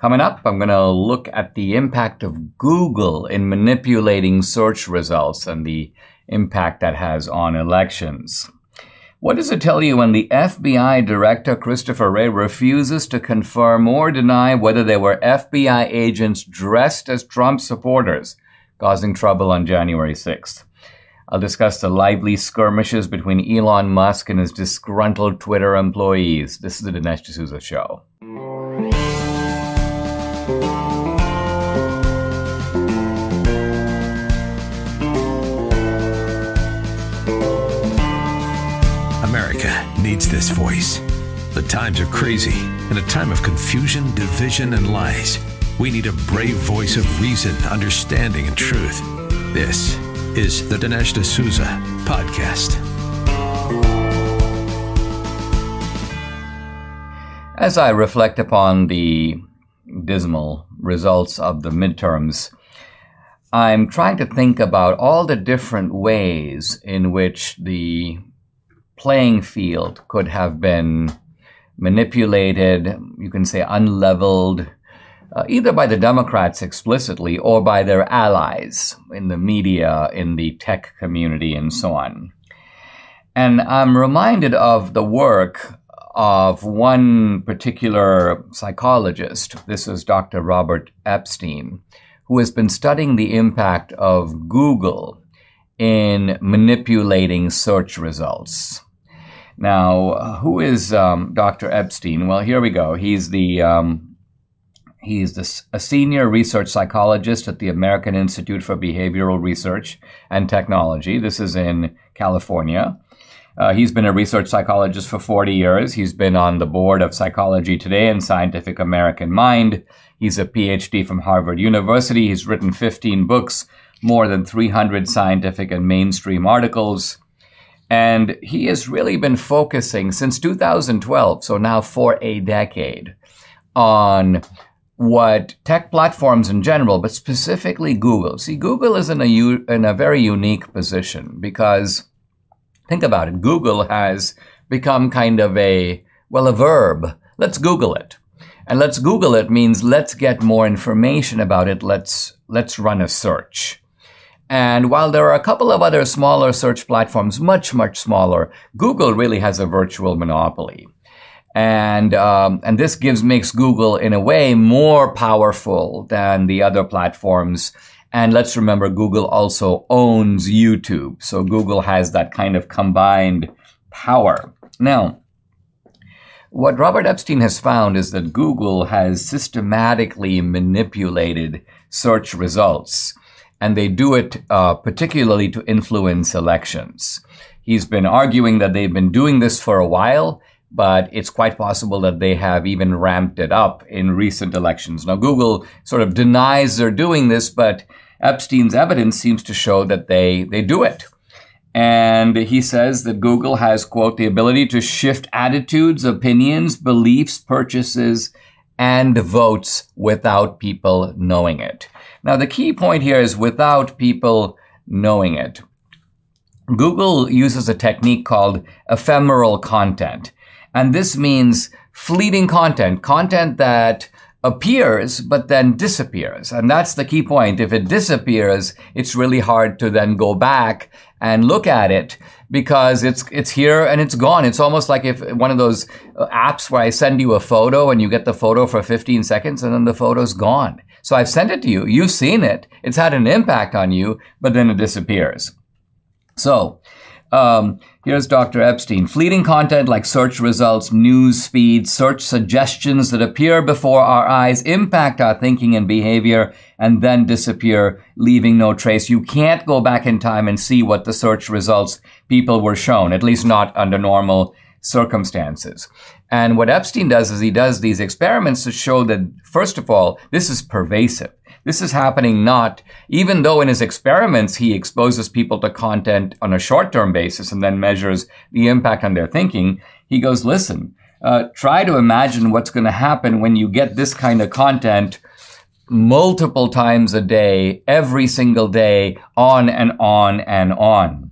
Coming up, I'm going to look at the impact of Google in manipulating search results and the impact that has on elections. What does it tell you when the FBI Director Christopher Wray refuses to confirm or deny whether there were FBI agents dressed as Trump supporters causing trouble on January 6th? I'll discuss the lively skirmishes between Elon Musk and his disgruntled Twitter employees. This is the Dinesh D'Souza Show. Needs this voice. The times are crazy. In a time of confusion, division, and lies, we need a brave voice of reason, understanding, and truth. This is the Dinesh D'Souza Podcast. As I reflect upon the dismal results of the midterms, I'm trying to think about all the different ways in which the playing field could have been manipulated, you can say unleveled, uh, either by the Democrats explicitly or by their allies in the media, in the tech community, and so on. And I'm reminded of the work of one particular psychologist. This is Dr. Robert Epstein, who has been studying the impact of Google in manipulating search results. Now, who is um, Dr. Epstein? Well, here we go. He's the um, he's the, a senior research psychologist at the American Institute for Behavioral Research and Technology. This is in California. Uh, he's been a research psychologist for 40 years. He's been on the board of Psychology Today and Scientific American Mind. He's a PhD from Harvard University. He's written 15 books, more than 300 scientific and mainstream articles. And he has really been focusing since 2012, so now for a decade, on what tech platforms in general, but specifically Google. See, Google is in a, in a very unique position because think about it. Google has become kind of a, well, a verb. Let's Google it. And let's Google it means let's get more information about it. Let's, let's run a search. And while there are a couple of other smaller search platforms, much, much smaller, Google really has a virtual monopoly. And, um, and this gives, makes Google in a way more powerful than the other platforms. And let's remember Google also owns YouTube. So Google has that kind of combined power. Now, what Robert Epstein has found is that Google has systematically manipulated search results and they do it uh, particularly to influence elections. He's been arguing that they've been doing this for a while, but it's quite possible that they have even ramped it up in recent elections. Now, Google sort of denies they're doing this, but Epstein's evidence seems to show that they, they do it. And he says that Google has, quote, the ability to shift attitudes, opinions, beliefs, purchases, and votes without people knowing it. Now, the key point here is without people knowing it. Google uses a technique called ephemeral content. And this means fleeting content, content that appears but then disappears. And that's the key point. If it disappears, it's really hard to then go back and look at it because it's it's here and it's gone. It's almost like if one of those uh, apps where I send you a photo and you get the photo for 15 seconds and then the photo's gone. So I've sent it to you. You've seen it. It's had an impact on you, but then it disappears. So, um, here's Dr. Epstein. Fleeting content like search results, news feeds, search suggestions that appear before our eyes impact our thinking and behavior and then disappear, leaving no trace. You can't go back in time and see what the search results people were shown, at least not under normal circumstances. And what Epstein does is he does these experiments to show that, first of all, this is pervasive. This is happening not, even though in his experiments he exposes people to content on a short term basis and then measures the impact on their thinking. He goes, listen, uh, try to imagine what's going to happen when you get this kind of content multiple times a day, every single day, on and on and on.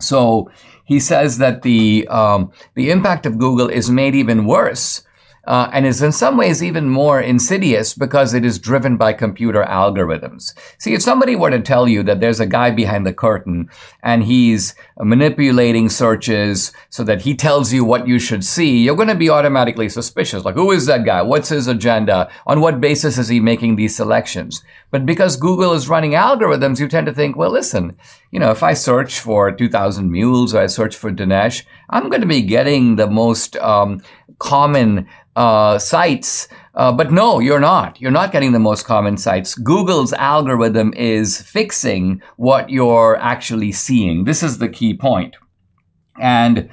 So he says that the um, the impact of Google is made even worse uh, and is in some ways even more insidious because it is driven by computer algorithms. See, if somebody were to tell you that there's a guy behind the curtain and he's manipulating searches so that he tells you what you should see, you're going to be automatically suspicious. Like, who is that guy? What's his agenda? On what basis is he making these selections? But because Google is running algorithms, you tend to think, well, listen, you know, if I search for 2000 mules or I search for Dinesh, I'm going to be getting the most um, common uh, sites. Uh, but no, you're not. You're not getting the most common sites. Google's algorithm is fixing what you're actually seeing. This is the key point. And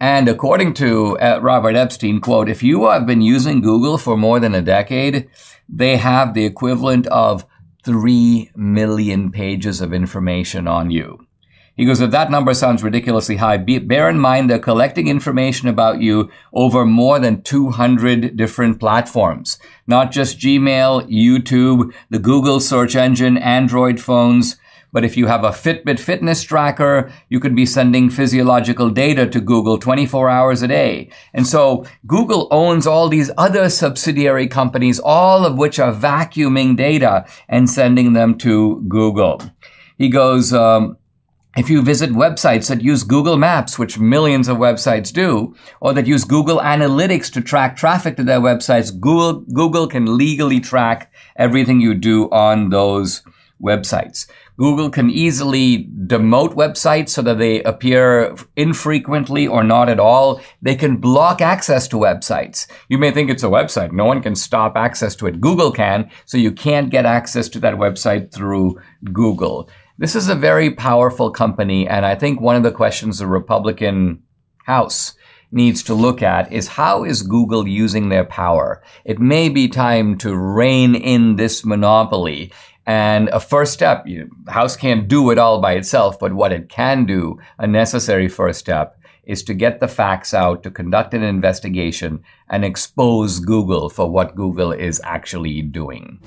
and according to uh, Robert Epstein, quote, if you have been using Google for more than a decade, they have the equivalent of 3 million pages of information on you. He goes, if that number sounds ridiculously high, be, bear in mind they're collecting information about you over more than 200 different platforms. Not just Gmail, YouTube, the Google search engine, Android phones. But if you have a Fitbit fitness tracker, you could be sending physiological data to Google 24 hours a day. And so Google owns all these other subsidiary companies, all of which are vacuuming data and sending them to Google. He goes, um, if you visit websites that use Google Maps, which millions of websites do, or that use Google Analytics to track traffic to their websites, Google, Google can legally track everything you do on those websites. Google can easily demote websites so that they appear infrequently or not at all. They can block access to websites. You may think it's a website. No one can stop access to it. Google can, so you can't get access to that website through Google. This is a very powerful company, and I think one of the questions the Republican House needs to look at is how is Google using their power? It may be time to rein in this monopoly. And a first step, you House can't do it all by itself, but what it can do, a necessary first step, is to get the facts out, to conduct an investigation, and expose Google for what Google is actually doing.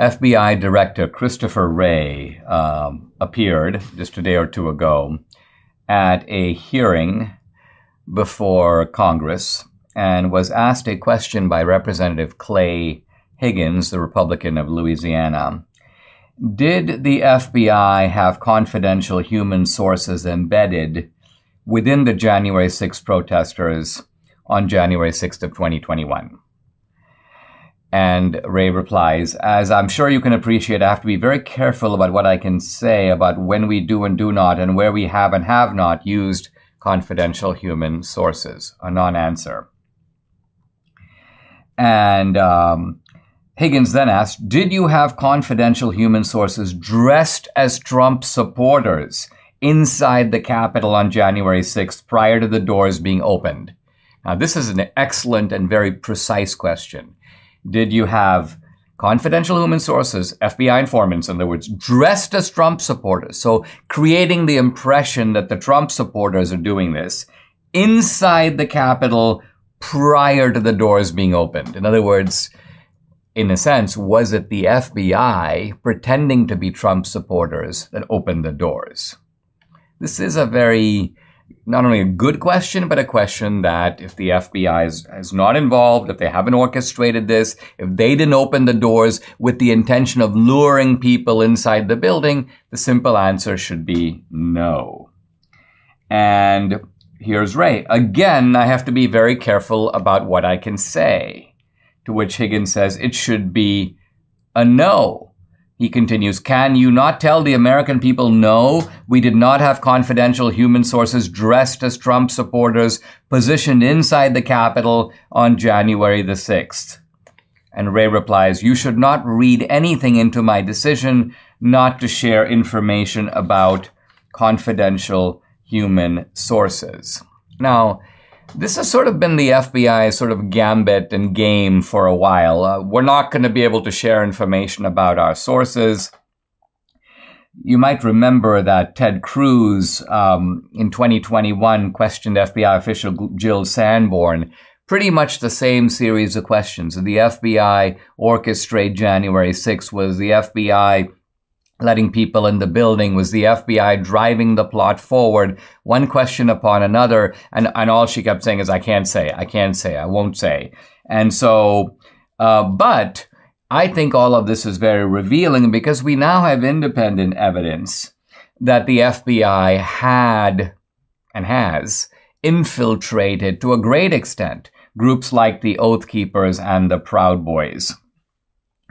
FBI Director Christopher Wray um, appeared just a day or two ago at a hearing before Congress and was asked a question by Representative Clay Higgins, the Republican of Louisiana. Did the FBI have confidential human sources embedded within the January 6 protesters on January 6th of 2021? And Wray replies, As I'm sure you can appreciate, I have to be very careful about what I can say about when we do and do not, and where we have and have not used confidential human sources. A non answer. And um, Higgins then asked, Did you have confidential human sources dressed as Trump supporters inside the Capitol on January 6th prior to the doors being opened? Now, this is an excellent and very precise question did you have confidential human sources, FBI informants, in other words, dressed as Trump supporters. So creating the impression that the Trump supporters are doing this inside the Capitol prior to the doors being opened. In other words, in a sense, was it the FBI pretending to be Trump supporters that opened the doors? This is a very not only a good question, but a question that if the FBI is, is not involved, if they haven't orchestrated this, if they didn't open the doors with the intention of luring people inside the building, the simple answer should be no. And here's Wray. Again, I have to be very careful about what I can say. To which Higgins says it should be a no. He continues, Can you not tell the American people no? We did not have confidential human sources dressed as Trump supporters positioned inside the Capitol on January the 6th. And Wray replies, You should not read anything into my decision not to share information about confidential human sources. Now, this has sort of been the FBI's sort of gambit and game for a while. Uh, we're not going to be able to share information about our sources. You might remember that Ted Cruz um, in 2021 questioned FBI official Jill Sanborn pretty much the same series of questions. The FBI orchestrate January 6th? Was the FBI letting people in the building? Was the FBI driving the plot forward, one question upon another? And, and all she kept saying is, I can't say, I can't say, I won't say. And so, uh, but I think all of this is very revealing because we now have independent evidence that the FBI had and has infiltrated to a great extent groups like the Oath Keepers and the Proud Boys.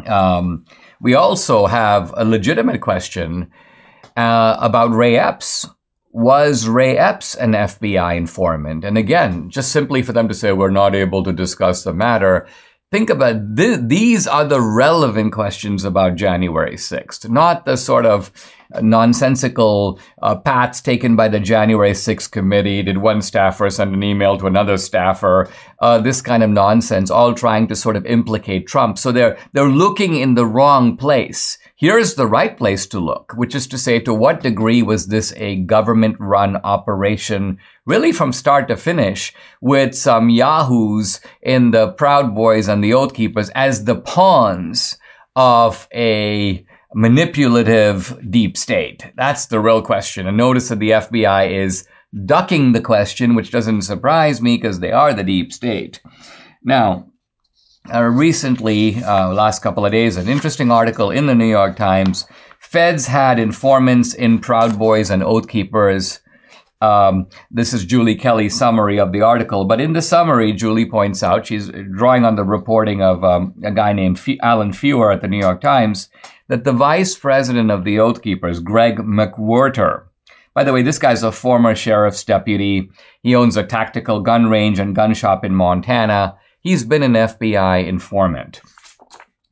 Um, we also have a legitimate question uh, about Ray Epps. Was Ray Epps an FBI informant? And again, just simply for them to say we're not able to discuss the matter, think about th- these are the relevant questions about January 6th, not the sort of nonsensical uh, pats taken by the January 6th committee. Did one staffer send an email to another staffer? Uh, this kind of nonsense, all trying to sort of implicate Trump. So they're they're looking in the wrong place. Here's the right place to look, which is to say, to what degree was this a government-run operation, really from start to finish, with some yahoos in the Proud Boys and the Oath Keepers as the pawns of a manipulative deep state? That's the real question. And notice that the FBI is ducking the question, which doesn't surprise me because they are the deep state. Now, uh, recently, uh, last couple of days, an interesting article in the New York Times. Feds had informants in Proud Boys and Oath Keepers. Um, this is Julie Kelly's summary of the article. But in the summary, Julie points out she's drawing on the reporting of um, a guy named F- Alan Feuer at the New York Times that the vice president of the Oath Keepers, Greg McWhirter, by the way, this guy's a former sheriff's deputy. He owns a tactical gun range and gun shop in Montana. He's been an FBI informant.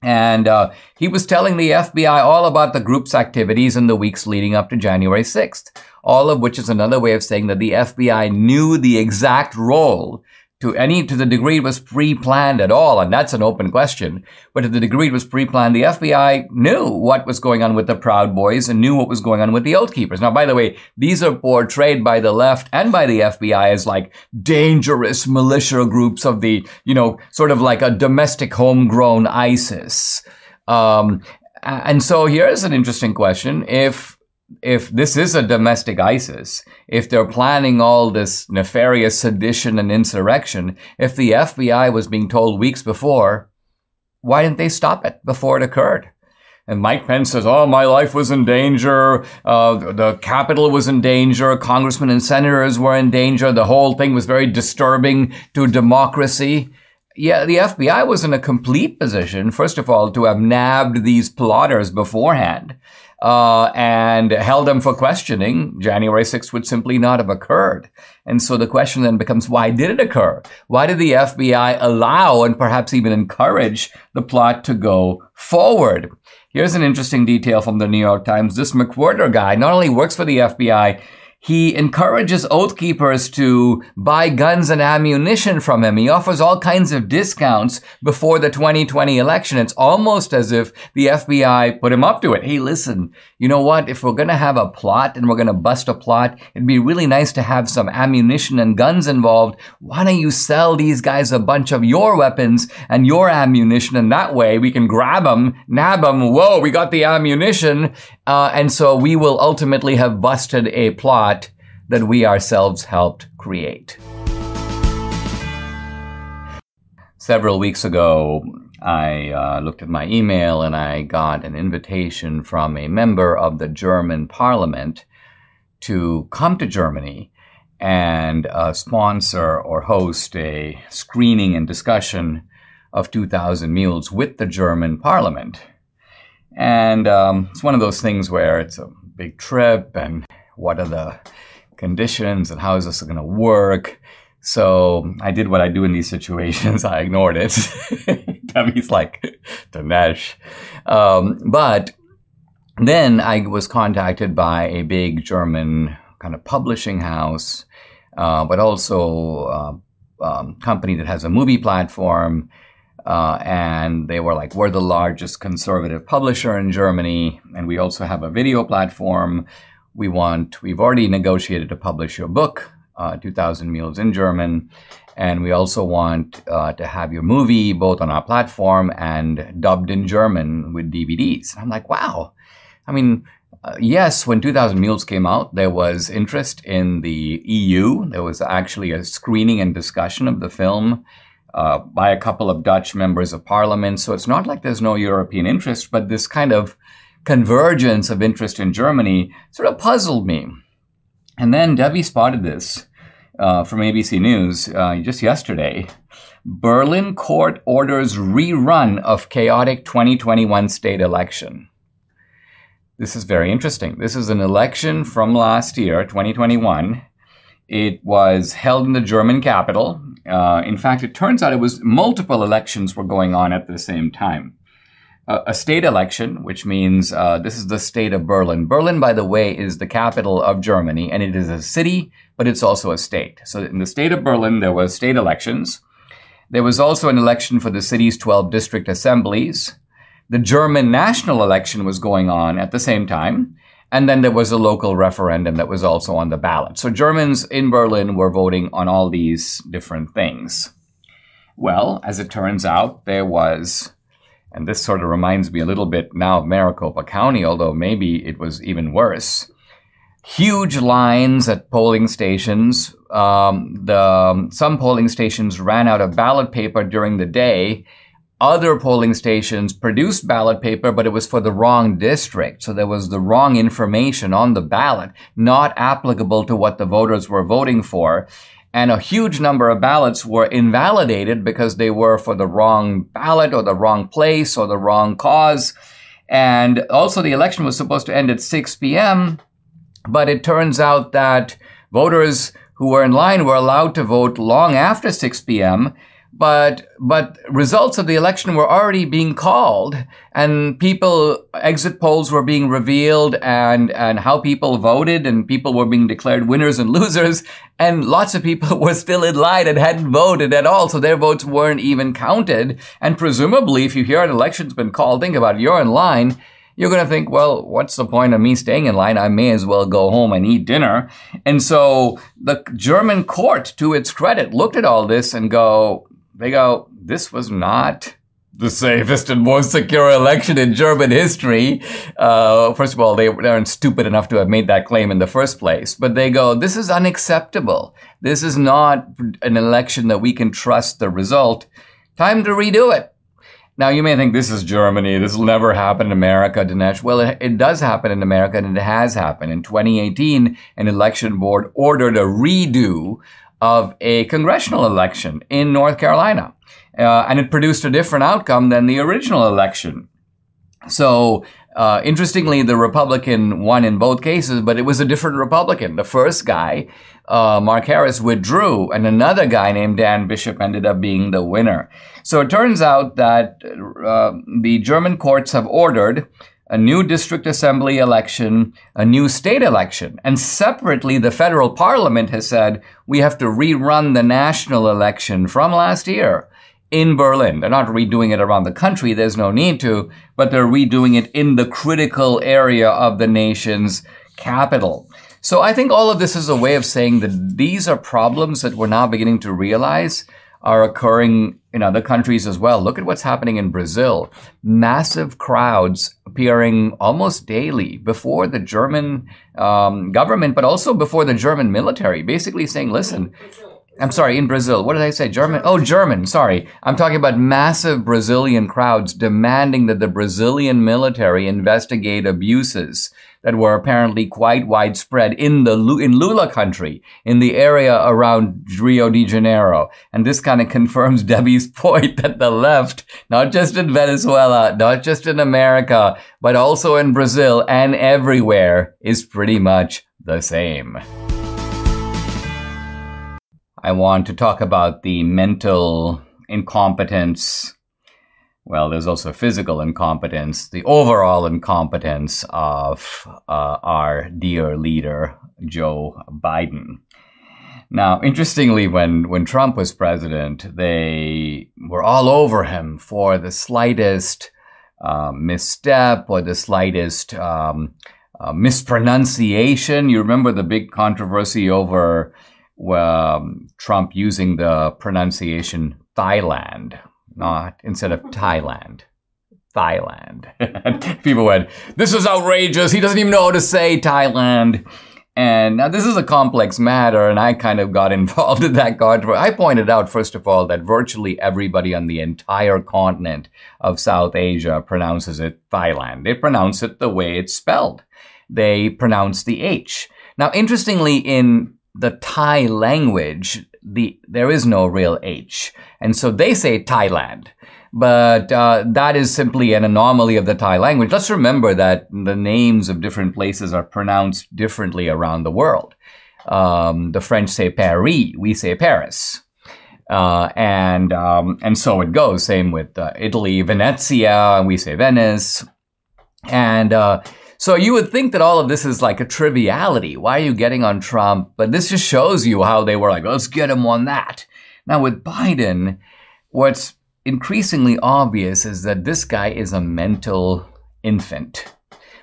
And uh, he was telling the FBI all about the group's activities in the weeks leading up to January 6th, all of which is another way of saying that the FBI knew the exact role to any to the degree it was pre-planned at all, and that's an open question. But to the degree it was pre-planned, the FBI knew what was going on with the Proud Boys and knew what was going on with the Oath Keepers. Now, by the way, these are portrayed by the left and by the FBI as like dangerous militia groups of the, you know, sort of like a domestic homegrown ISIS. Um, and so here's an interesting question: If if this is a domestic ISIS, if they're planning all this nefarious sedition and insurrection, if the FBI was being told weeks before, why didn't they stop it before it occurred? And Mike Pence says, "Oh, my life was in danger. Uh, the Capitol was in danger. Congressmen and senators were in danger. The whole thing was very disturbing to democracy." Yeah, the FBI was in a complete position, first of all, to have nabbed these plotters beforehand uh, and held them for questioning, January 6th would simply not have occurred. And so the question then becomes, why did it occur? Why did the FBI allow and perhaps even encourage the plot to go forward? Here's an interesting detail from the New York Times. This McWhirter guy not only works for the FBI, he encourages Oath Keepers to buy guns and ammunition from him. He offers all kinds of discounts before the 2020 election. It's almost as if the FBI put him up to it. Hey, listen, you know what? If we're going to have a plot and we're going to bust a plot, it'd be really nice to have some ammunition and guns involved. Why don't you sell these guys a bunch of your weapons and your ammunition? And that way we can grab them, nab them. Whoa, we got the ammunition. Uh, and so we will ultimately have busted a plot that we ourselves helped create. Several weeks ago, I uh, looked at my email and I got an invitation from a member of the German parliament to come to Germany and uh, sponsor or host a screening and discussion of 2000 Mules with the German parliament. And um, it's one of those things where it's a big trip and what are the conditions and how is this going to work? So I did what I do in these situations. I ignored it. Debbie's like, Dinesh. Um, but then I was contacted by a big German kind of publishing house, uh, but also uh, um, company that has a movie platform. Uh, and they were like, we're the largest conservative publisher in Germany, and we also have a video platform we want, we've already negotiated to publish your book, uh, 2000 Mules in German. And we also want uh, to have your movie both on our platform and dubbed in German with DVDs. I'm like, wow. I mean, uh, yes, when 2000 Mules came out, there was interest in the EU. There was actually a screening and discussion of the film uh, by a couple of Dutch members of parliament. So it's not like there's no European interest, but this kind of convergence of interest in Germany sort of puzzled me. And then Debbie spotted this uh, from ABC News uh, just yesterday. Berlin court orders rerun of chaotic 2021 state election. This is very interesting. This is an election from last year, 2021. It was held in the German capital. Uh, in fact, it turns out it was multiple elections were going on at the same time. A state election, which means uh, this is the state of Berlin. Berlin, by the way, is the capital of Germany, and it is a city, but it's also a state. So in the state of Berlin, there was state elections. There was also an election for the city's 12 district assemblies. The German national election was going on at the same time. And then there was a local referendum that was also on the ballot. So Germans in Berlin were voting on all these different things. Well, as it turns out, there was, and this sort of reminds me a little bit now of Maricopa County, although maybe it was even worse. Huge lines at polling stations. Um, the some polling stations ran out of ballot paper during the day, other polling stations produced ballot paper, but it was for the wrong district. So there was the wrong information on the ballot, not applicable to what the voters were voting for. And a huge number of ballots were invalidated because they were for the wrong ballot or the wrong place or the wrong cause. And also the election was supposed to end at 6 p.m., but it turns out that voters who were in line were allowed to vote long after 6 p.m but but results of the election were already being called and people exit polls were being revealed and and how people voted and people were being declared winners and losers and lots of people were still in line and hadn't voted at all so their votes weren't even counted and presumably if you hear an election's been called think about it you're in line you're going to think, well, what's the point of me staying in line? I may as well go home and eat dinner. And so the German court, to its credit, looked at all this and go, they go, this was not the safest and most secure election in German history. Uh, first of all, they, aren't stupid enough to have made that claim in the first place, but they go, this is unacceptable. This is not an election that we can trust the result. Time to redo it. Now, you may think this is Germany. This will never happen in America, Dinesh. Well, it, it, does happen in America and it has happened. In 2018, an election board ordered a redo of a congressional election in North Carolina. Uh, and it produced a different outcome than the original election. So, uh, interestingly, the Republican won in both cases, but it was a different Republican. The first guy, uh, Mark Harris, withdrew, and another guy named Dan Bishop ended up being the winner. So it turns out that uh, the German courts have ordered a new district assembly election, a new state election. And separately, the federal parliament has said we have to rerun the national election from last year in Berlin. They're not redoing it around the country. There's no need to, but they're redoing it in the critical area of the nation's capital. So I think all of this is a way of saying that these are problems that we're now beginning to realize are occurring in other countries as well. Look at what's happening in Brazil. Massive crowds appearing almost daily before the German um, government, but also before the German military, basically saying, listen, I'm sorry, in Brazil. What did I say? German? Oh, German. Sorry. I'm talking about massive Brazilian crowds demanding that the Brazilian military investigate abuses that were apparently quite widespread in the in Lula country, in the area around Rio de Janeiro. And this kind of confirms Debbie's point that the left, not just in Venezuela, not just in America, but also in Brazil and everywhere, is pretty much the same. I want to talk about the mental incompetence well, there's also physical incompetence, the overall incompetence of uh, our dear leader, Joe Biden. Now, interestingly, when, when Trump was president, they were all over him for the slightest uh, misstep or the slightest um, uh, mispronunciation. You remember the big controversy over um, Trump using the pronunciation Thailand not instead of Thailand. Thailand. people went, This is outrageous. He doesn't even know how to say Thailand. And now this is a complex matter, and I kind of got involved in that controversy. I pointed out, first of all, that virtually everybody on the entire continent of South Asia pronounces it Thailand. They pronounce it the way it's spelled. They pronounce the H. Now, interestingly, in the Thai language, the there is no real H, and so they say Thailand but uh, that is simply an anomaly of the Thai language. Let's remember that the names of different places are pronounced differently around the world. Um, the French say Paris, we say Paris. Uh, and um, and so it goes. Same with uh, Italy, Venezia, we say Venice. And uh, so you would think that all of this is like a triviality. Why are you getting on Trump? But this just shows you how they were like, let's get him on that. Now with Biden, what's increasingly obvious is that this guy is a mental infant.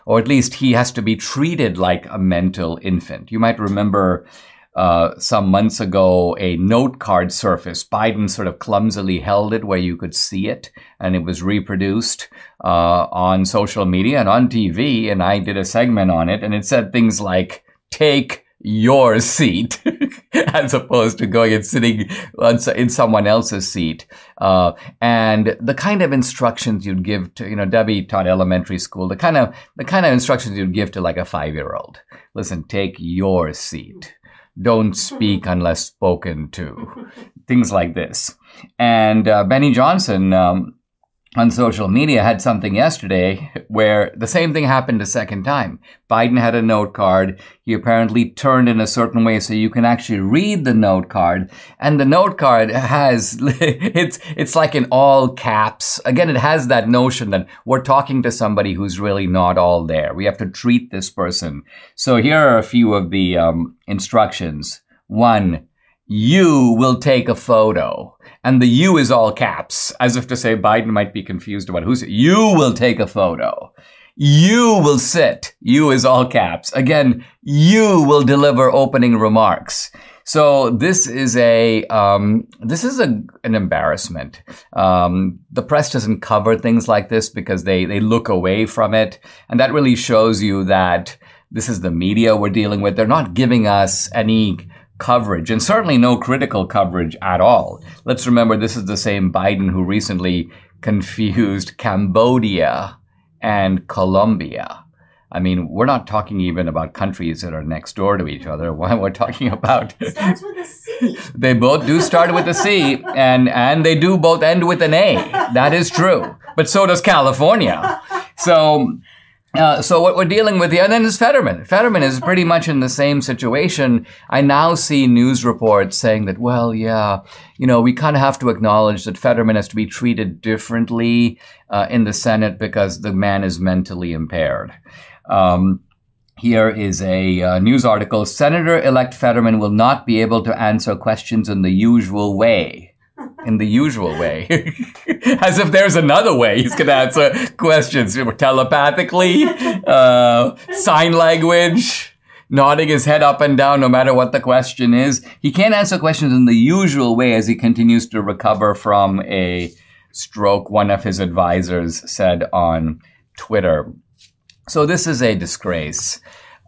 Or at least he has to be treated like a mental infant. You might remember uh, some months ago a note card surfaced. Biden sort of clumsily held it where you could see it, and it was reproduced uh, on social media and on TV. And I did a segment on it, and it said things like, take your seat as opposed to going and sitting in someone else's seat. Uh, and the kind of instructions you'd give to, you know, Debbie taught elementary school, the kind of, the kind of instructions you'd give to like a five year old. Listen, take your seat. Don't speak unless spoken to. Things like this. And uh, Benny Johnson, um, on social media had something yesterday where the same thing happened a second time. Biden had a note card. He apparently turned in a certain way so you can actually read the note card. And the note card has, it's, it's like in all caps. Again, it has that notion that we're talking to somebody who's really not all there. We have to treat this person. So here are a few of the um, instructions. One, you will take a photo. And the you is all caps, as if to say Biden might be confused about who's, you will take a photo. You will sit. You is all caps. Again, you will deliver opening remarks. So this is a um, this is a, an embarrassment. Um, the press doesn't cover things like this because they they look away from it, and that really shows you that this is the media we're dealing with. They're not giving us any coverage and certainly no critical coverage at all. Let's remember this is the same Biden who recently confused Cambodia and Colombia. I mean, we're not talking even about countries that are next door to each other. We're talking about starts with a C. they both do start with a C, and and they do both end with an A. That is true. But so does California. So uh, so what we're dealing with here, and then is Fetterman. Fetterman is pretty much in the same situation. I now see news reports saying that, well, yeah, you know, we kind of have to acknowledge that Fetterman has to be treated differently uh, in the Senate because the man is mentally impaired. Um, here is a uh, news article. Senator-elect Fetterman will not be able to answer questions in the usual way in the usual way. As if there's another way he's going to answer questions telepathically, uh, sign language, nodding his head up and down no matter what the question is. He can't answer questions in the usual way as he continues to recover from a stroke, one of his advisors said on Twitter. So this is a disgrace.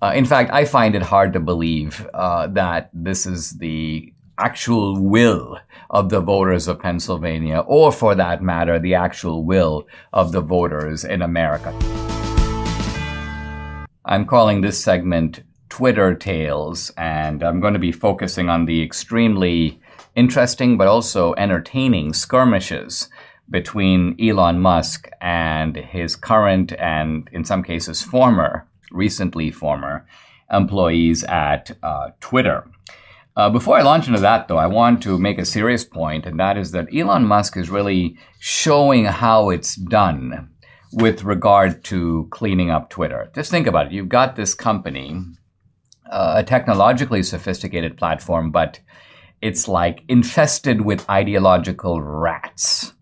Uh, in fact, I find it hard to believe uh, that this is the actual will of the voters of Pennsylvania, or for that matter, the actual will of the voters in America. I'm calling this segment Twitter Tales, and I'm going to be focusing on the extremely interesting but also entertaining skirmishes between Elon Musk and his current and, in some cases, former, recently former employees at uh, Twitter. Uh, before I launch into that, though, I want to make a serious point, and that is that Elon Musk is really showing how it's done with regard to cleaning up Twitter. Just think about it. You've got this company, uh, a technologically sophisticated platform, but it's like infested with ideological rats.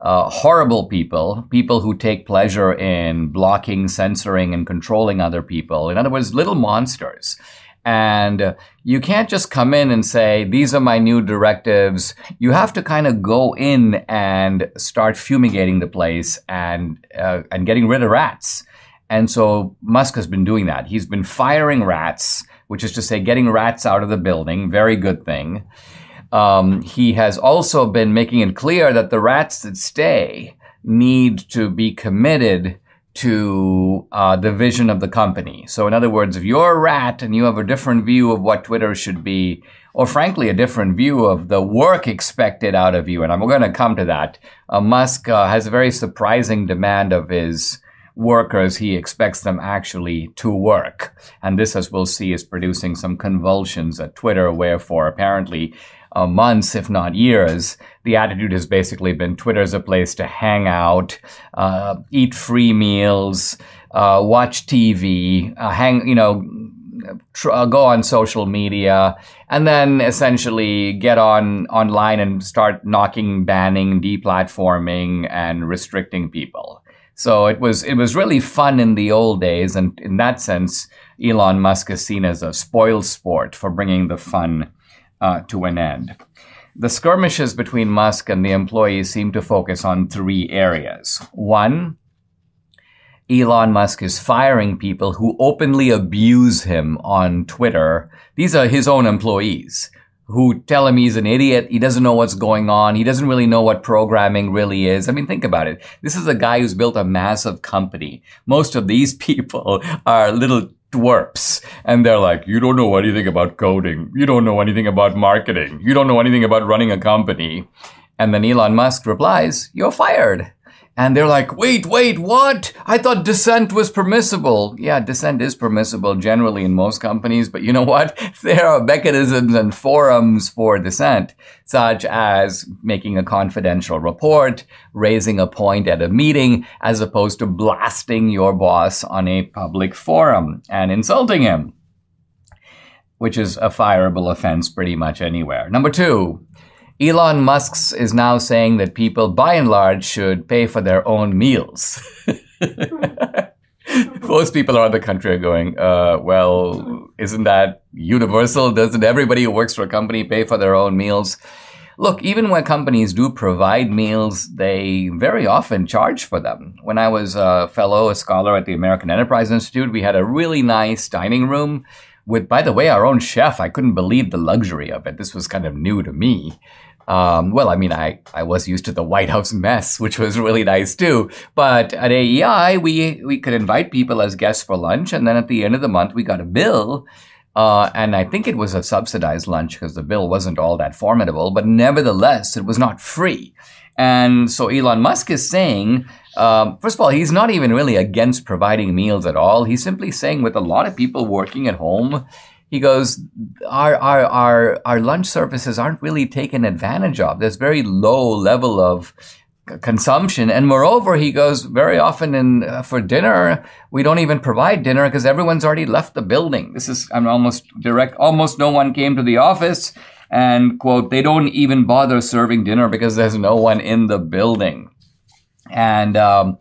Uh, horrible people, people who take pleasure in blocking, censoring, and controlling other people. In other words, little monsters And you can't just come in and say, these are my new directives. You have to kind of go in and start fumigating the place and, uh, and getting rid of rats. And so Musk has been doing that. He's been firing rats, which is to say getting rats out of the building. Very good thing. Um, he has also been making it clear that the rats that stay need to be committed to uh, the vision of the company. So, in other words, if you're a rat and you have a different view of what Twitter should be, or frankly, a different view of the work expected out of you, and I'm going to come to that, uh, Musk uh, has a very surprising demand of his workers. He expects them actually to work. And this, as we'll see, is producing some convulsions at Twitter, wherefore apparently uh, months, if not years, the attitude has basically been Twitter's a place to hang out, uh, eat free meals, uh, watch TV, uh, hang, you know, tr- uh, go on social media, and then essentially get on online and start knocking, banning, deplatforming, and restricting people. So it was it was really fun in the old days, and in that sense, Elon Musk is seen as a spoil sport for bringing the fun uh, to an end. The skirmishes between Musk and the employees seem to focus on three areas. One, Elon Musk is firing people who openly abuse him on Twitter. These are his own employees who tell him he's an idiot. He doesn't know what's going on. He doesn't really know what programming really is. I mean, think about it. This is a guy who's built a massive company. Most of these people are little dwarfs. And they're like you don't know anything about coding. You don't know anything about marketing. You don't know anything about running a company. And then elon musk replies you're fired and they're like, wait, wait, what? I thought dissent was permissible. Yeah, dissent is permissible generally in most companies, but you know what? There are mechanisms and forums for dissent, such as making a confidential report, raising a point at a meeting, as opposed to blasting your boss on a public forum and insulting him, which is a fireable offense pretty much anywhere. Number two, Elon Musk is now saying that people, by and large, should pay for their own meals. Most people around the country are going, uh, well, isn't that universal? Doesn't everybody who works for a company pay for their own meals? Look, even when companies do provide meals, they very often charge for them. When I was a fellow, a scholar at the American Enterprise Institute, we had a really nice dining room with, by the way, our own chef. I couldn't believe the luxury of it. This was kind of new to me. Um, well, I mean, I, I was used to the White House mess, which was really nice too. But at AEI, we, we could invite people as guests for lunch. And then at the end of the month, we got a bill. Uh, and I think it was a subsidized lunch because the bill wasn't all that formidable, but nevertheless, it was not free. And so Elon Musk is saying, um, first of all, he's not even really against providing meals at all. He's simply saying with a lot of people working at home, he goes, our, our, our, our lunch services aren't really taken advantage of. There's very low level of consumption. And moreover, he goes very often in uh, for dinner, we don't even provide dinner because everyone's already left the building. This is, I'm almost direct, almost no one came to the office and quote, they don't even bother serving dinner because there's no one in the building. And, um,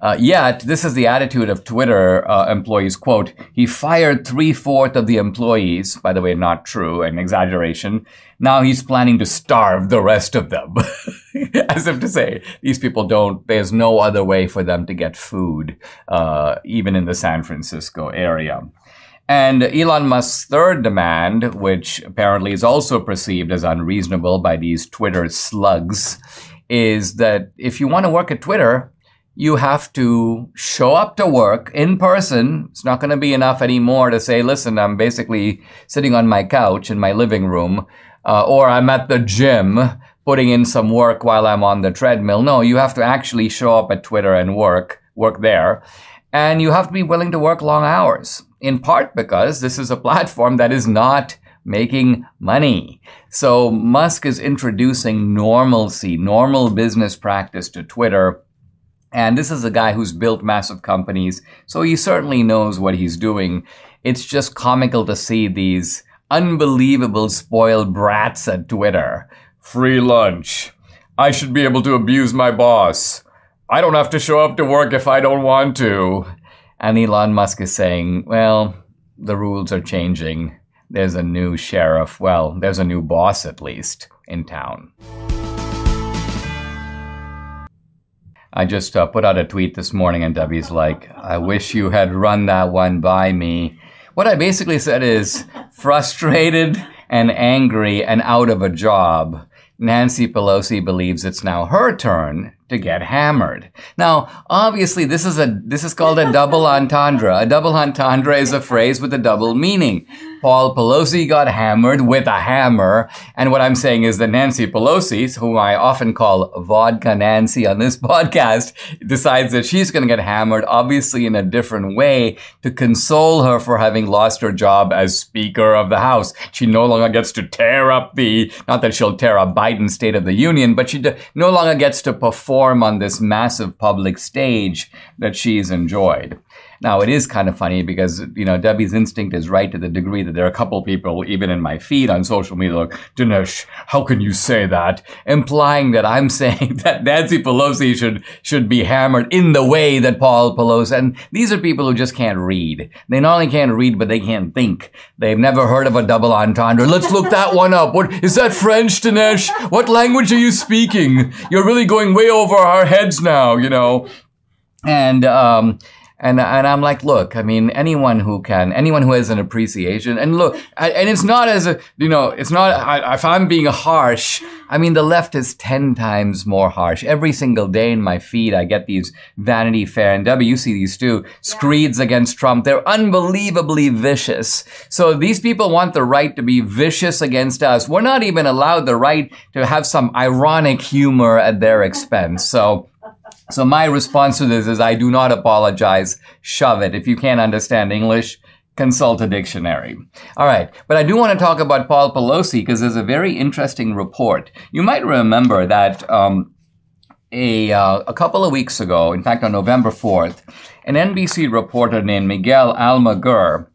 uh, yet, this is the attitude of Twitter uh, employees. Quote, he fired three fourths of the employees. By the way, not true, an exaggeration. Now he's planning to starve the rest of them. As if to say, these people don't, there's no other way for them to get food, uh, even in the San Francisco area. And Elon Musk's third demand, which apparently is also perceived as unreasonable by these Twitter slugs, is that if you want to work at Twitter, you have to show up to work in person. It's not going to be enough anymore to say, listen, I'm basically sitting on my couch in my living room, uh, or I'm at the gym putting in some work while I'm on the treadmill. No, you have to actually show up at Twitter and work, work there. And you have to be willing to work long hours, in part because this is a platform that is not making money. So Musk is introducing normalcy, normal business practice to Twitter and this is a guy who's built massive companies, so he certainly knows what he's doing. It's just comical to see these unbelievable spoiled brats at Twitter. Free lunch. I should be able to abuse my boss. I don't have to show up to work if I don't want to. And Elon Musk is saying, well, the rules are changing. There's a new sheriff. Well, there's a new boss at least in town. I just uh, put out a tweet this morning, and Debbie's like, I wish you had run that one by me. What I basically said is frustrated and angry and out of a job. Nancy Pelosi believes it's now her turn to get hammered. Now, obviously, this is a this is called a double entendre. A double entendre is a phrase with a double meaning. Paul Pelosi got hammered with a hammer, and what I'm saying is that Nancy Pelosi, whom I often call Vodka Nancy on this podcast, decides that she's going to get hammered, obviously in a different way, to console her for having lost her job as Speaker of the House. She no longer gets to tear up the not that she'll tear up Biden's State of the Union, but she no longer gets to perform perform on this massive public stage that she's enjoyed. Now, it is kind of funny because, you know, Debbie's instinct is right to the degree that there are a couple people, even in my feed on social media, like, Dinesh, how can you say that? Implying that I'm saying that Nancy Pelosi should, should be hammered in the way that Paul Pelosi, and these are people who just can't read. They not only can't read, but they can't think. They've never heard of a double entendre. Let's look that one up. What, is that French, Dinesh? What language are you speaking? You're really going way over our heads now, you know? And, um, and, and I'm like, look, I mean, anyone who can, anyone who has an appreciation, and look, and it's not as a, you know, it's not, I, if I'm being harsh, I mean, the left is 10 times more harsh. Every single day in my feed, I get these Vanity Fair, and W, you see these too, screeds against Trump. They're unbelievably vicious. So these people want the right to be vicious against us. We're not even allowed the right to have some ironic humor at their expense. So, so my response to this is I do not apologize. Shove it. If you can't understand English, consult a dictionary. All right. But I do want to talk about Paul Pelosi because there's a very interesting report. You might remember that, um, a, uh, a couple of weeks ago, in fact, on November 4th, an NBC reporter named Miguel Almaguer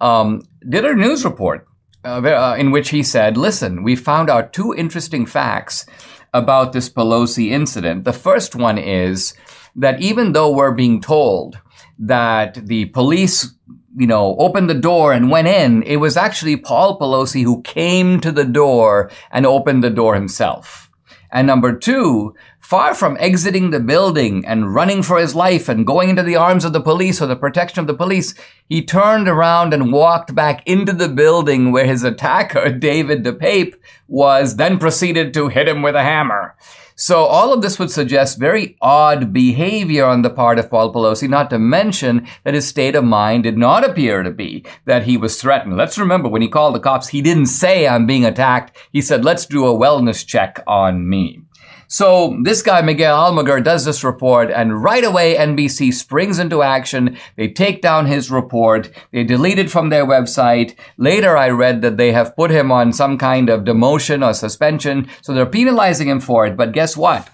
um, did a news report uh, uh in which he said, listen, we found out two interesting facts about this Pelosi incident. The first one is that even though we're being told that the police, you know, opened the door and went in, it was actually Paul Pelosi who came to the door and opened the door himself. And number two, far from exiting the building and running for his life and going into the arms of the police or the protection of the police, he turned around and walked back into the building where his attacker, David DePape, was, then proceeded to hit him with a hammer. So all of this would suggest very odd behavior on the part of Paul Pelosi, not to mention that his state of mind did not appear to be that he was threatened. Let's remember when he called the cops, he didn't say I'm being attacked. He said, let's do a wellness check on me. So this guy, Miguel Almaguer, does this report and right away NBC springs into action. They take down his report. They delete it from their website. Later I read that they have put him on some kind of demotion or suspension. So they're penalizing him for it. But guess what?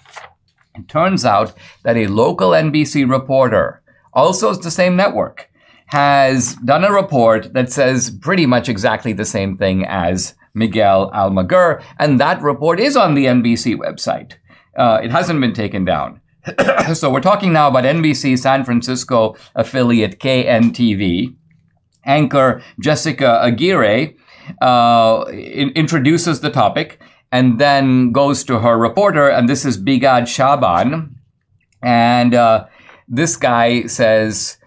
It turns out that a local NBC reporter, also it's the same network, has done a report that says pretty much exactly the same thing as Miguel Almaguer, and that report is on the NBC website. Uh, it hasn't been taken down. so we're talking now about NBC San Francisco affiliate KNTV. Anchor Jessica Aguirre uh, in- introduces the topic and then goes to her reporter, and this is Bigad Shaban. And uh, this guy says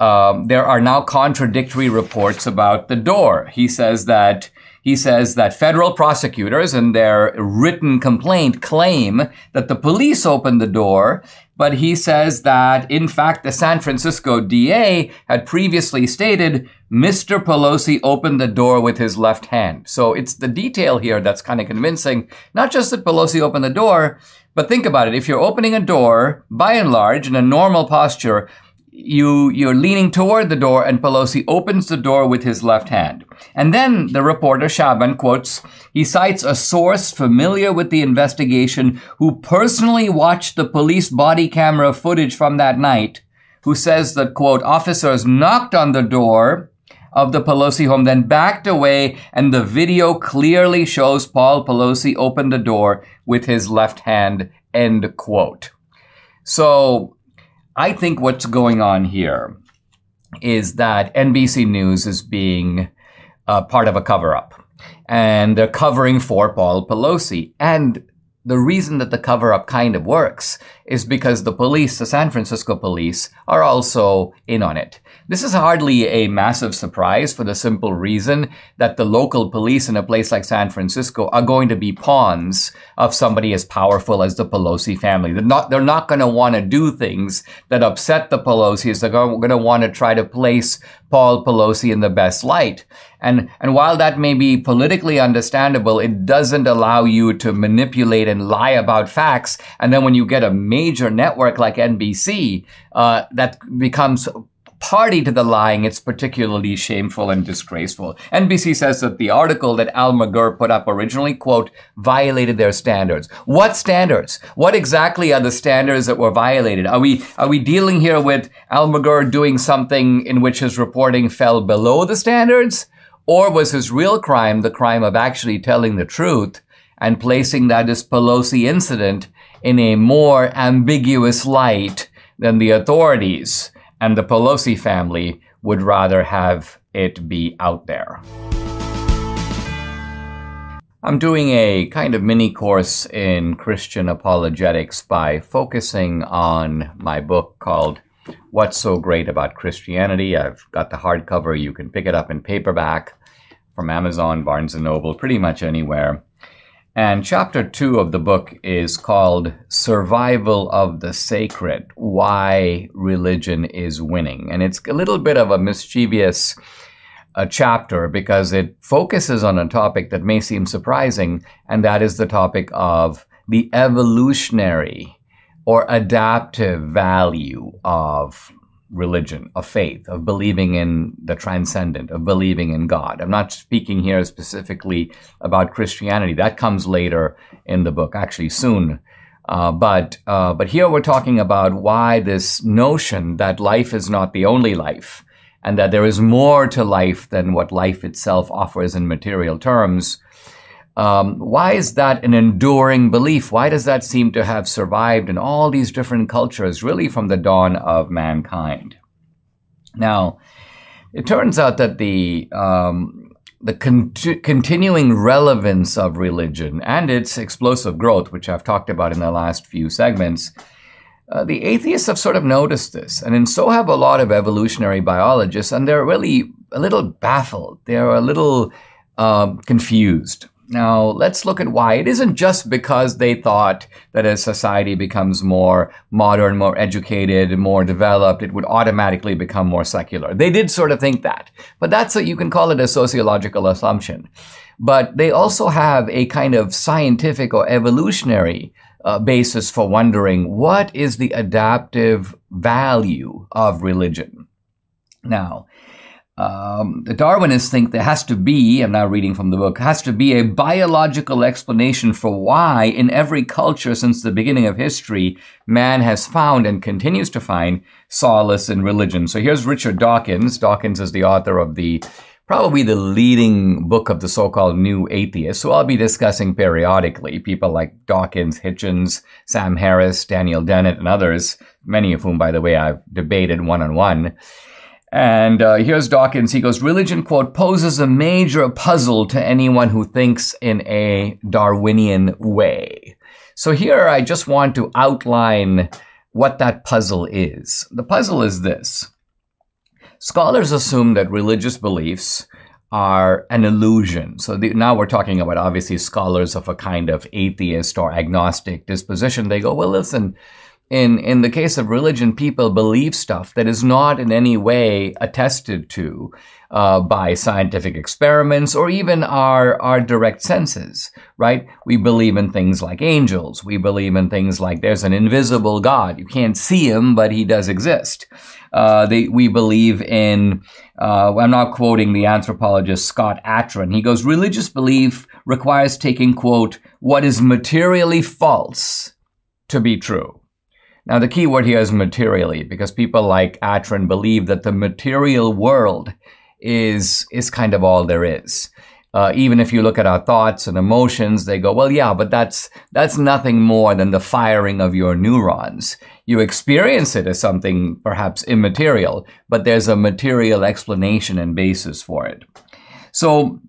um, there are now contradictory reports about the door. He says that he says that federal prosecutors in their written complaint claim that the police opened the door, but he says that in fact the San Francisco DA had previously stated Mr. Pelosi opened the door with his left hand. So it's the detail here that's kind of convincing. Not just that Pelosi opened the door, but think about it. If you're opening a door, by and large, in a normal posture, you you're leaning toward the door and Pelosi opens the door with his left hand. And then the reporter Shaban quotes he cites a source familiar with the investigation who personally watched the police body camera footage from that night who says that quote officers knocked on the door of the Pelosi home then backed away and the video clearly shows Paul Pelosi open the door with his left hand end quote. So I think what's going on here is that NBC News is being uh, part of a cover up. And they're covering for Paul Pelosi. And the reason that the cover up kind of works is because the police, the San Francisco police, are also in on it. This is hardly a massive surprise for the simple reason that the local police in a place like San Francisco are going to be pawns of somebody as powerful as the Pelosi family. They're not, they're not going to want to do things that upset the Pelosi's. They're going to want to try to place Paul Pelosi in the best light. And, and while that may be politically understandable, it doesn't allow you to manipulate and lie about facts. And then when you get a major network like NBC, uh, that becomes party to the lying, it's particularly shameful and disgraceful. NBC says that the article that Almaguer put up originally, quote, violated their standards. What standards? What exactly are the standards that were violated? Are we, are we dealing here with Almaguer doing something in which his reporting fell below the standards? Or was his real crime the crime of actually telling the truth and placing that as Pelosi incident in a more ambiguous light than the authorities? and the Pelosi family would rather have it be out there. I'm doing a kind of mini course in Christian apologetics by focusing on my book called What's So Great About Christianity. I've got the hardcover. You can pick it up in paperback from Amazon, Barnes & Noble, pretty much anywhere. And chapter two of the book is called Survival of the Sacred Why Religion is Winning. And it's a little bit of a mischievous uh, chapter because it focuses on a topic that may seem surprising, and that is the topic of the evolutionary or adaptive value of religion, of faith, of believing in the transcendent, of believing in God. I'm not speaking here specifically about Christianity. That comes later in the book, actually soon. Uh, but uh, but here we're talking about why this notion that life is not the only life, and that there is more to life than what life itself offers in material terms. Um, why is that an enduring belief? Why does that seem to have survived in all these different cultures, really from the dawn of mankind? Now, it turns out that the um, the con- continuing relevance of religion and its explosive growth, which I've talked about in the last few segments, uh, the atheists have sort of noticed this, and, and so have a lot of evolutionary biologists, and they're really a little baffled. They're a little uh, confused. Now, let's look at why. It isn't just because they thought that as society becomes more modern, more educated, more developed, it would automatically become more secular. They did sort of think that. But that's a, you can call it a sociological assumption. But they also have a kind of scientific or evolutionary uh, basis for wondering what is the adaptive value of religion. Now, um, the Darwinists think there has to be, I'm now reading from the book, has to be a biological explanation for why in every culture since the beginning of history, man has found and continues to find solace in religion. So here's Richard Dawkins. Dawkins is the author of the probably the leading book of the so-called new atheists, So I'll be discussing periodically. People like Dawkins, Hitchens, Sam Harris, Daniel Dennett, and others, many of whom, by the way, I've debated one-on-one. And uh, here's Dawkins. He goes, religion, quote, poses a major puzzle to anyone who thinks in a Darwinian way. So here I just want to outline what that puzzle is. The puzzle is this. Scholars assume that religious beliefs are an illusion. So the, now we're talking about obviously scholars of a kind of atheist or agnostic disposition. They go, well, listen, in in the case of religion, people believe stuff that is not in any way attested to uh, by scientific experiments or even our our direct senses. Right? We believe in things like angels. We believe in things like there's an invisible God. You can't see him, but he does exist. Uh, they, we believe in. Uh, I'm not quoting the anthropologist Scott Atran. He goes, religious belief requires taking quote what is materially false to be true. Now, the key word here is materially, because people like Atran believe that the material world is, is kind of all there is. Uh, even if you look at our thoughts and emotions, they go, well, yeah, but that's, that's nothing more than the firing of your neurons. You experience it as something perhaps immaterial, but there's a material explanation and basis for it. So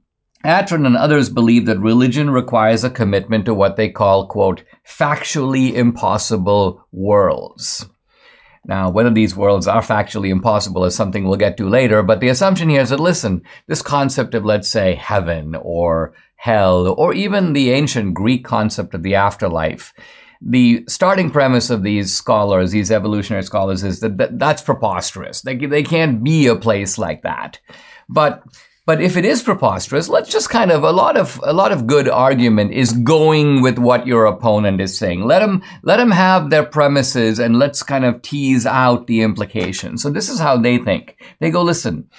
Atran and others believe that religion requires a commitment to what they call, quote, factually impossible worlds. Now, whether these worlds are factually impossible is something we'll get to later, but the assumption here is that, listen, this concept of, let's say, heaven or hell, or even the ancient Greek concept of the afterlife, the starting premise of these scholars, these evolutionary scholars, is that, that that's preposterous. They, they can't be a place like that. But but if it is preposterous, let's just kind of a lot of a lot of good argument is going with what your opponent is saying. Let them let them have their premises and let's kind of tease out the implications. So this is how they think. They go, listen.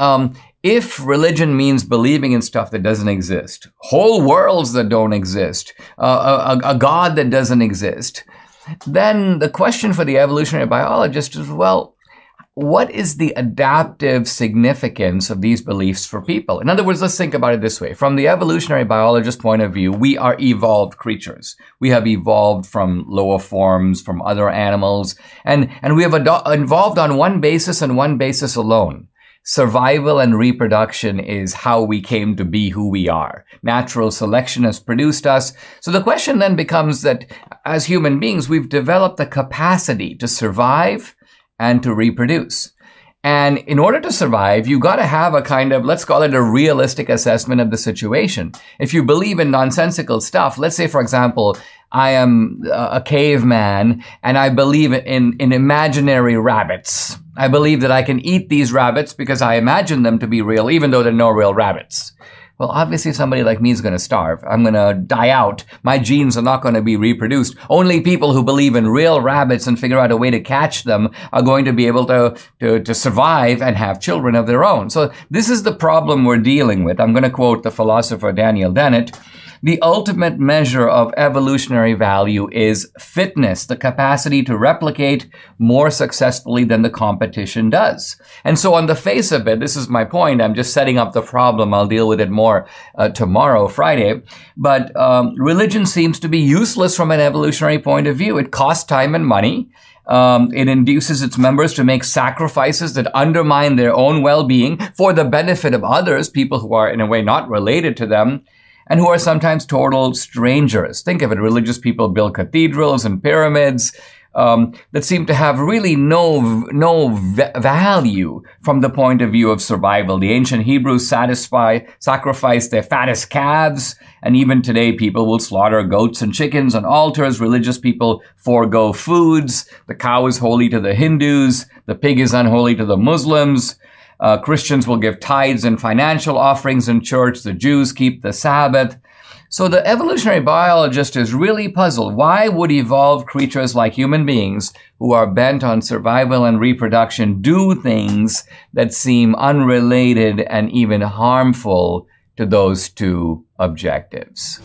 Um, if religion means believing in stuff that doesn't exist, whole worlds that don't exist, uh, a, a God that doesn't exist, then the question for the evolutionary biologist is, well, what is the adaptive significance of these beliefs for people? In other words, let's think about it this way. From the evolutionary biologist point of view, we are evolved creatures. We have evolved from lower forms, from other animals, and, and we have evolved on one basis and one basis alone. Survival and reproduction is how we came to be who we are. Natural selection has produced us. So the question then becomes that as human beings, we've developed the capacity to survive, and to reproduce. And in order to survive, you got to have a kind of, let's call it a realistic assessment of the situation. If you believe in nonsensical stuff, let's say, for example, I am a caveman and I believe in, in imaginary rabbits. I believe that I can eat these rabbits because I imagine them to be real, even though they're no real rabbits. Well, obviously somebody like me is going to starve. I'm going to die out. My genes are not going to be reproduced. Only people who believe in real rabbits and figure out a way to catch them are going to be able to, to, to survive and have children of their own. So this is the problem we're dealing with. I'm going to quote the philosopher Daniel Dennett. The ultimate measure of evolutionary value is fitness, the capacity to replicate more successfully than the competition does. And so on the face of it, this is my point. I'm just setting up the problem. I'll deal with it more uh, tomorrow, Friday. But um, religion seems to be useless from an evolutionary point of view. It costs time and money. Um, it induces its members to make sacrifices that undermine their own well-being for the benefit of others, people who are in a way not related to them and who are sometimes total strangers. Think of it. Religious people build cathedrals and pyramids. Um, that seem to have really no no v- value from the point of view of survival. The ancient Hebrews satisfy sacrificed their fattest calves, and even today people will slaughter goats and chickens on altars. Religious people forego foods. The cow is holy to the Hindus. The pig is unholy to the Muslims. Uh, Christians will give tithes and financial offerings in church. The Jews keep the Sabbath. So the evolutionary biologist is really puzzled. Why would evolved creatures like human beings who are bent on survival and reproduction do things that seem unrelated and even harmful to those two objectives?